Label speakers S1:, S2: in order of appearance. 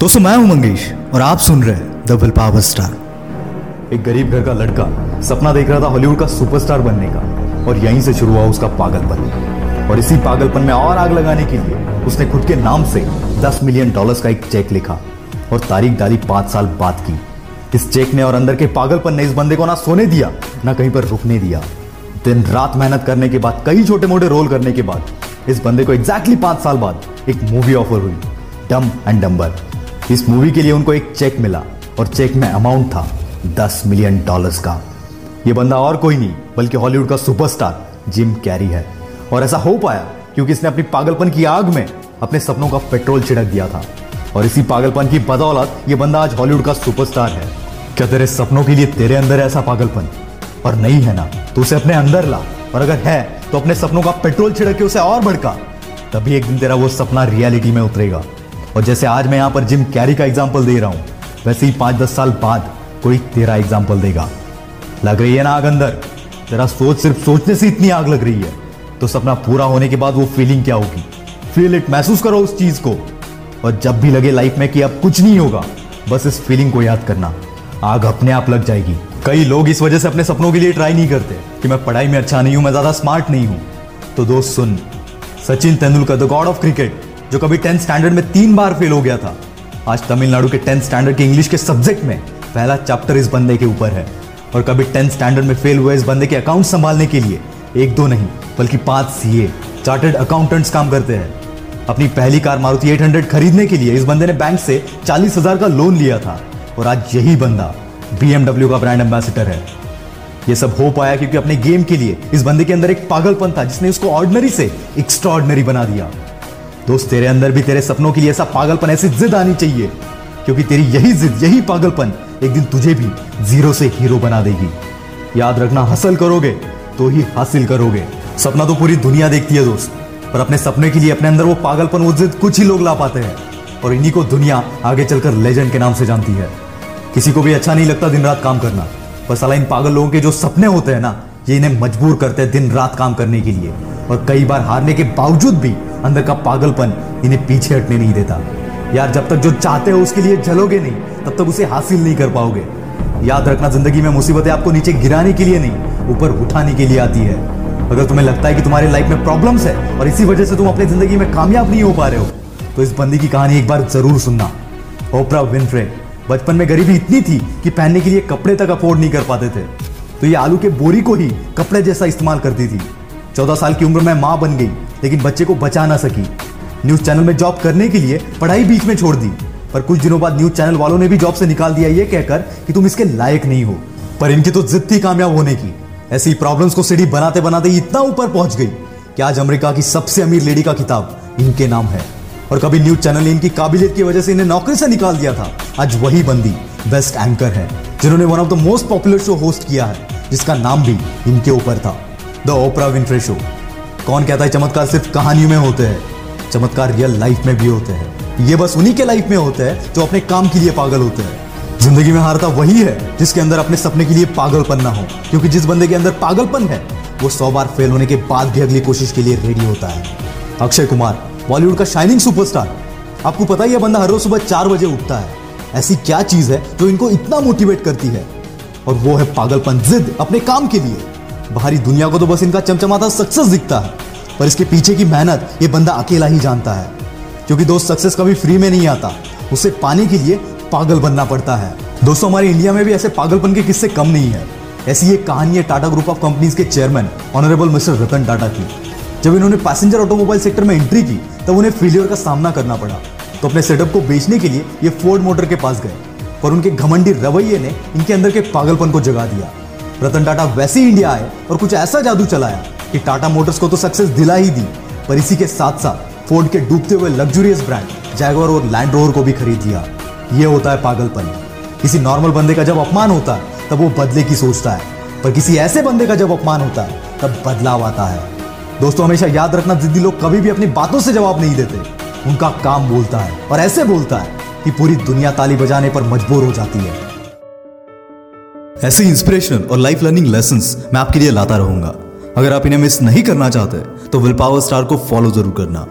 S1: दोस्तों मैं हूँ, मंगेश, और आप सुन रहे हैं विल पावर स्टार
S2: एक गरीब घर का लड़का सपना देख रहा था हॉलीवुड का सुपरस्टार बनने का और यहीं से शुरू हुआ उसका पागलपन। और इसी पागलपन में और आग लगाने के लिए उसने खुद के नाम से 10 मिलियन डॉलर्स का एक चेक लिखा और तारीख डाली पाँच साल बाद की। इस चेक ने और अंदर के पागलपन ने इस बंदे को ना सोने दिया, ना कहीं पर रुकने दिया। दिन रात मेहनत करने के बाद, कई छोटे मोटे रोल करने के बाद, इस बंदे को एग्जैक्टली पाँच साल बाद एक मूवी ऑफ़र हुई डम एंड डम्बर इस मूवी के लिए उनको एक चेक मिला और चेक में अमाउंट था दस मिलियन डॉलर्स का। यह बंदा और कोई नहीं, बल्कि हॉलीवुड का सुपरस्टार जिम कैरी है। और ऐसा हो पाया क्योंकि इसने अपनी पागलपन की आग में अपने सपनों का पेट्रोल छिड़क दिया था। और इसी पागलपन की बदौलत ये बंदा आज हॉलीवुड का सुपरस्टार है। क्या तेरे सपनों के लिए तेरे अंदर ऐसा पागलपन? और नहीं है ना तो उसे अपने अंदर ला। और अगर है तो अपने सपनों का पेट्रोल छिड़क के उसे और भड़का। तभी एक दिन तेरा वो सपना रियलिटी में उतरेगा। और जैसे आज मैं यहाँ पर जिम कैरी का एग्ज़ाम्पल दे रहा हूँ, वैसे ही पाँच दस साल बाद कोई तेरा एग्ज़ाम्पल देगा। लग रही है ना आग अंदर? तेरा सोच, सिर्फ़ सोचने से इतनी आग लग रही है। तो सपना पूरा होने के बाद वो फीलिंग क्या होगी? फील इट महसूस करो उस चीज़ को। और जब भी लगे लाइफ में कि अब कुछ नहीं होगा, बस इस फीलिंग को याद करना। आग अपने आप लग जाएगी। कई लोग इस वजह से अपने सपनों के लिए ट्राई नहीं करते कि मैं पढ़ाई में अच्छा नहीं हूँ, मैं ज़्यादा स्मार्ट नहीं हूँ। तो दोस्त सुन, Sachin Tendulkar the god of cricket जो कभी टेंथ स्टैंडर्ड में तीन बार फेल हो गया था। आज तमिलनाडु के टेंथ स्टैंडर्ड के इंग्लिश के सब्जेक्ट में पहला चैप्टर इस बंदे के ऊपर है। और कभी टेंथ स्टैंडर्ड में फेल हुए इस बंदे के अकाउंट संभालने के लिए एक दो नहीं, बल्कि पाँच सीए, चार्टर्ड अकाउंटेंट्स काम करते हैं। अपनी पहली कार मारुति 800 खरीदने के लिए इस बंदे ने बैंक से चालीस हज़ार का लोन लिया था। और आज यही बंदा बीएमडब्ल्यू का ब्रांड एम्बेसिडर है। ये सब हो पाया क्योंकि अपने गेम के लिए इस बंदे के अंदर एक पागलपन था, जिसने उसको ऑर्डिनरी से एक्स्ट्रा बना दिया। दोस्त, तेरे अंदर भी तेरे सपनों के लिए ऐसा पागलपन, ऐसी जिद आनी चाहिए। क्योंकि तेरी यही जिद, यही पागलपन एक दिन तुझे भी ज़ीरो से हीरो बना देगी। याद रखना हासिल करोगे तो ही हासिल करोगे। सपना तो पूरी दुनिया देखती है दोस्त, पर अपने सपने के लिए अपने अंदर वो पागलपन, वो जिद कुछ ही लोग ला पाते हैं। और इन्हीं को दुनिया आगे चलकर लेजेंड के नाम से जानती है। किसी को भी अच्छा नहीं लगता दिन रात काम करना। पर साला इन पागल लोगों के जो सपने होते हैं ना, ये इन्हें मजबूर करते हैं दिन रात काम करने के लिए। और कई बार हारने के बावजूद भी अंदर का पागलपन इन्हें पीछे हटने नहीं देता। यार, जब तक जो चाहते हो उसके लिए जलोगे नहीं, तब तक उसे हासिल नहीं कर पाओगे। याद रखना, ज़िंदगी में मुसीबतें आपको नीचे गिराने के लिए नहीं, ऊपर उठाने के लिए आती है। अगर तुम्हें लगता है कि तुम्हारे लाइफ में प्रॉब्लम्स है और इसी वजह से तुम अपनी ज़िंदगी में कामयाब नहीं हो पा रहे हो तो इस बंदी की कहानी एक बार ज़रूर सुनना। ओपरा विनफ्रे बचपन में गरीबी इतनी थी कि पहनने के लिए कपड़े तक अफोर्ड नहीं कर पाते थे। तो ये आलू के बोरी को ही कपड़े जैसा इस्तेमाल करती थी। चौदह साल की उम्र में माँ बन गई। लेकिन बच्चे को बचा ना सकी। न्यूज़ चैनल में जॉब करने के लिए पढ़ाई बीच में छोड़ दी। पर कुछ दिनों बाद न्यूज़ चैनल वालों ने भी जॉब से निकाल दिया ये कहकर कि तुम इसके लायक नहीं हो। पर इनकी तो जिद थी कामयाब होने की। ऐसी प्रॉब्लम्स को सीढ़ी बनाते बनाते इतना ऊपर पहुँच गई कि आज अमेरिका की सबसे अमीर लेडी का किताब इनके नाम है। और कभी न्यूज़ चैनल ने इनकी काबिलियत की वजह से इन्हें नौकरी से निकाल दिया था। आज वही बंदी बेस्ट एंकर है, जिन्होंने one of the most popular show host किया है, जिसका नाम भी इनके ऊपर था। द ओपरा विंफ्रे शो कौन कहता है चमत्कार सिर्फ़ कहानियों में होते हैं? चमत्कार रियल लाइफ में भी होते हैं। ये बस उन्हीं के लाइफ में होते हैं जो अपने काम के लिए पागल होते हैं। ज़िंदगी में हारता वही है जिसके अंदर अपने सपने के लिए पागलपन ना हो। क्योंकि जिस बंदे के अंदर पागलपन है, वो सौ बार फेल होने के बाद भी अगली कोशिश के लिए रेडी होता है। अक्षय कुमार बॉलीवुड का शाइनिंग सुपरस्टार आपको पता ही है, बंदा हर रोज सुबह चार बजे उठता है। ऐसी क्या चीज़ है जो इनको इतना मोटिवेट करती है? और वो है पागलपन जिद अपने काम के लिए। बाहरी दुनिया को तो बस इनका चमचमाता सक्सेस दिखता है, पर इसके पीछे की मेहनत ये बंदा अकेला ही जानता है, क्योंकि दोस्त सक्सेस कभी फ्री में नहीं आता। उसे पाने के लिए पागल बनना पड़ता है। दोस्तों, हमारे इंडिया में भी ऐसे पागलपन के किस्से कम नहीं है। ऐसी एक कहानी है टाटा ग्रुप ऑफ़ कंपनीज़ के chairman honourable mister Ratan Tata की। जब इन्होंने पैसेंजर ऑटोमोबाइल सेक्टर में एंट्री की, तब उन्हें फेलियर का सामना करना पड़ा। तो अपने सेटअप को बेचने के लिए ये फोर्ड मोटर के पास गए, पर उनके घमंडी रवैये ने इनके अंदर के पागलपन को जगा दिया। रतन टाटा वैसे इंडिया आए और कुछ ऐसा जादू चलाया कि टाटा मोटर्स को तो सक्सेस दिला ही दी। पर इसी के साथ साथ फोर्ड के डूबते हुए लग्जूरियस ब्रांड जैगवर और लैंड रोवर को भी खरीद लिया। ये होता है पागलपन। किसी नॉर्मल बंदे का जब अपमान होता है, तब वो बदले की सोचता है। पर किसी ऐसे बंदे का जब अपमान होता है, तब बदलाव आता है। दोस्तों, हमेशा याद रखना, जिद्दी लोग कभी भी अपनी बातों से जवाब नहीं देते। उनका काम बोलता है और ऐसे बोलता है कि पूरी दुनिया ताली बजाने पर मजबूर हो जाती है।
S1: ऐसे इंस्पिरेशनल और लाइफ लर्निंग लेसन मैं आपके लिए लाता रहूँगा। अगर आप इन्हें मिस नहीं करना चाहते तो विल पावर स्टार को फॉलो ज़रूर करना।